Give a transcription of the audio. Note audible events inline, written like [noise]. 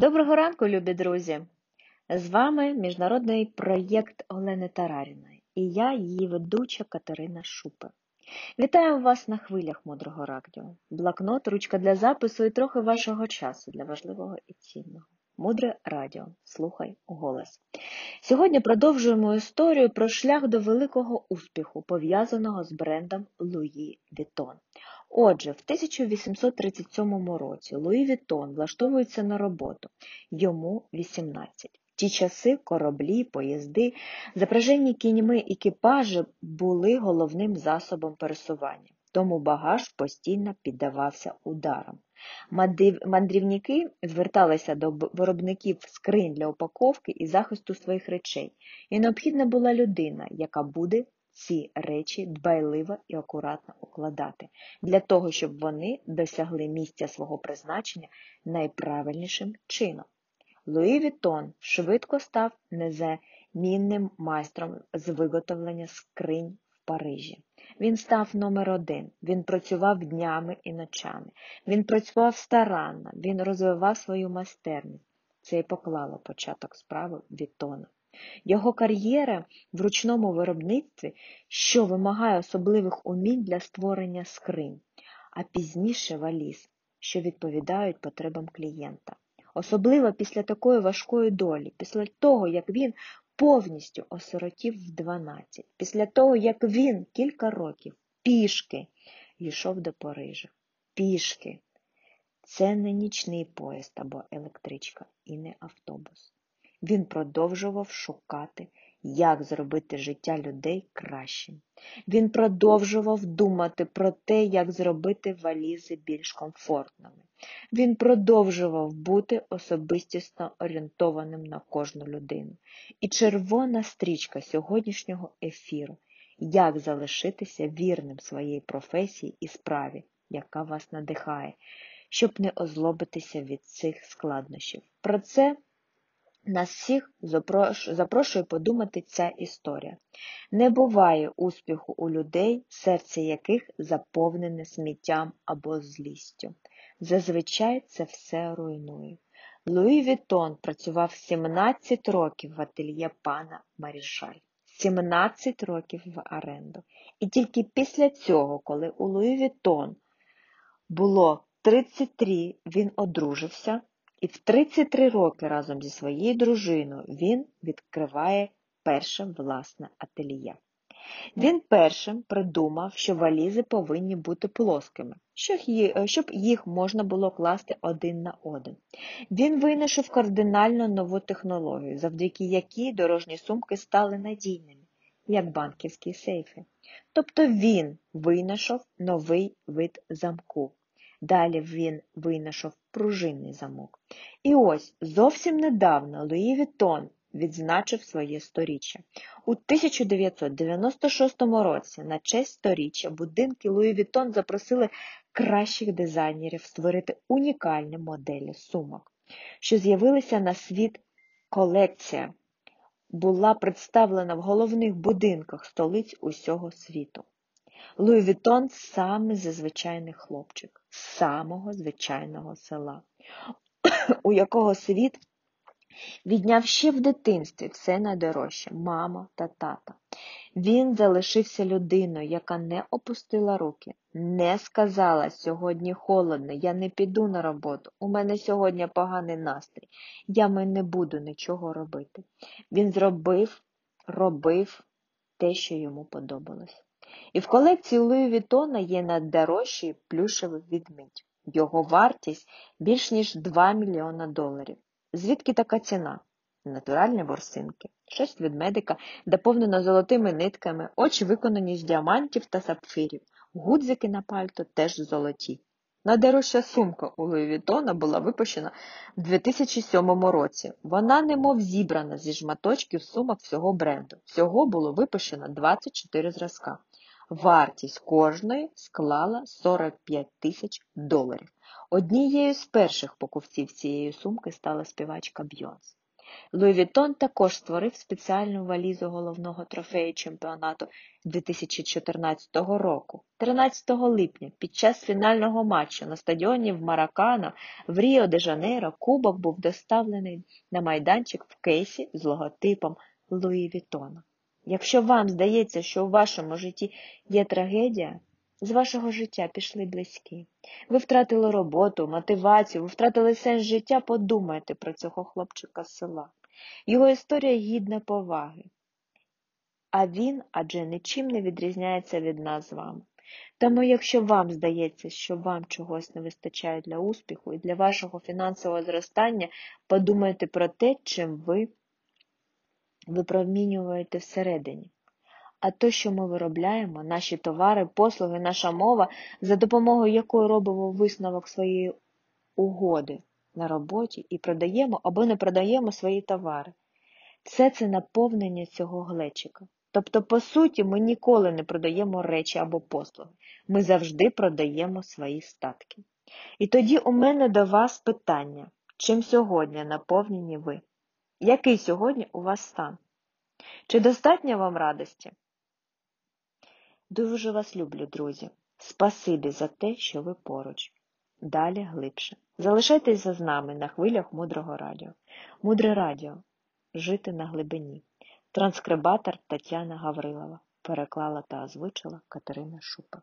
Доброго ранку, любі друзі! З вами міжнародний проєкт Олени Тараріної і я, її ведуча Катерина Шупе. Вітаю вас на хвилях мудрого радіо. Блокнот, ручка для запису і трохи вашого часу для важливого і цінного. Мудре радіо. Слухай голос. Сьогодні продовжуємо історію про шлях до великого успіху, пов'язаного з брендом Луї Вітон. Отже, в 1837 році Луї Вітон влаштовується на роботу, йому 18. В ті часи кораблі, поїзди, запражені кіньми екіпажі були головним засобом пересування, тому багаж постійно піддавався ударам. Мандрівники зверталися до виробників скринь для упаковки і захисту своїх речей, і необхідна була людина, яка буде ці речі дбайливо і акуратно укладати, для того, щоб вони досягли місця свого призначення найправильнішим чином. Луї Вітон швидко став незамінним майстром з виготовлення скринь в Парижі. Він став номер один, він працював днями і ночами, він працював старанно, він розвивав свою майстерність. Це і поклало початок справи Вітона. Його кар'єра в ручному виробництві, що вимагає особливих умінь для створення скринь, а пізніше валіз, що відповідають потребам клієнта. Особливо після такої важкої долі, після того, як він повністю осиротів в 12, після того, як він кілька років пішки йшов до Парижа. Пішки. Це не нічний поїзд або електричка і не автобус. Він продовжував шукати, як зробити життя людей кращим. Він продовжував думати про те, як зробити валізи більш комфортними. Він продовжував бути особистісно орієнтованим на кожну людину. І червона стрічка сьогоднішнього ефіру як залишитися вірним своїй професії і справі, яка вас надихає, щоб не озлобитися від цих складнощів. Про це нас всіх запрошує подумати ця історія. Не буває успіху у людей, серце яких заповнене сміттям або злістю. Зазвичай це все руйнує. Луї Вітон працював 17 років в ательє пана Марішаль, 17 років в оренду. І тільки після цього, коли у Луї Вітон було 33, він одружився. І в 33 роки разом зі своєю дружиною він відкриває перше власне ательє. Він першим придумав, що валізи повинні бути плоскими, щоб їх можна було класти один на один. Він винайшов кардинально нову технологію, завдяки якій дорожні сумки стали надійними, як банківські сейфи. Тобто він винайшов новий вид замку. Далі він винайшов пружинний замок. І ось зовсім недавно Луї Вітон відзначив своє сторіччя. У 1996 році на честь сторіччя будинки Луї Вітон запросили кращих дизайнерів створити унікальні моделі сумок, що з'явилися на світ колекція. Була представлена в головних будинках столиць усього світу. Луї Вітон самий звичайний хлопчик, самого звичайного села, [laughs] у якого світ відняв ще в дитинстві все найдорожче мама та тата. Він залишився людиною, яка не опустила руки, не сказала сьогодні холодно, я не піду на роботу, у мене сьогодні поганий настрій, я не буду нічого робити. Він зробив, робив те, що йому подобалось. І в колекції Луї Вітона є найдорожчий плюшевий відмідь. Його вартість більш ніж 2 мільйона доларів. Звідки така ціна? Натуральні ворсинки, шерсть ведмедика, доповнена золотими нитками, очі виконані з діамантів та сапфирів, гудзики на пальто теж золоті. Найдорожча сумка у Луї Вітона була випущена в 2007 році. Вона немов зібрана зі шматочків сумок всього бренду. Всього було випущено 24 зразка. Вартість кожної склала 45 тисяч доларів. Однією з перших покупців цієї сумки стала співачка Бейонсе. Луї Віттон також створив спеціальну валізу головного трофею чемпіонату 2014 року. 13 липня під час фінального матчу на стадіоні в Маракано в Ріо де Жанейро кубок був доставлений на майданчик в кейсі з логотипом Луї Віттона. Якщо вам здається, що у вашому житті є трагедія, з вашого життя пішли близькі. Ви втратили роботу, мотивацію, ви втратили сенс життя, подумайте про цього хлопчика з села. Його історія гідна поваги. А він адже нічим не відрізняється від нас з вами. Тому, якщо вам здається, що вам чогось не вистачає для успіху і для вашого фінансового зростання, подумайте про те, чим ви випромінюєте всередині. А то, що ми виробляємо, наші товари, послуги, наша мова, за допомогою якої робимо висновок своєї угоди на роботі і продаємо або не продаємо свої товари. Все це наповнення цього глечика. Тобто, по суті, ми ніколи не продаємо речі або послуги. Ми завжди продаємо свої статки. І тоді у мене до вас питання, чим сьогодні наповнені ви? Який сьогодні у вас стан? Чи достатньо вам радості? Дуже вас люблю, друзі. Спасибі за те, що ви поруч. Далі глибше. Залишайтеся з нами на хвилях мудрого радіо. Мудре радіо. Жити на глибині. Транскрибатор Тетяна Гаврилова переклала та озвучила Катерина Шупа.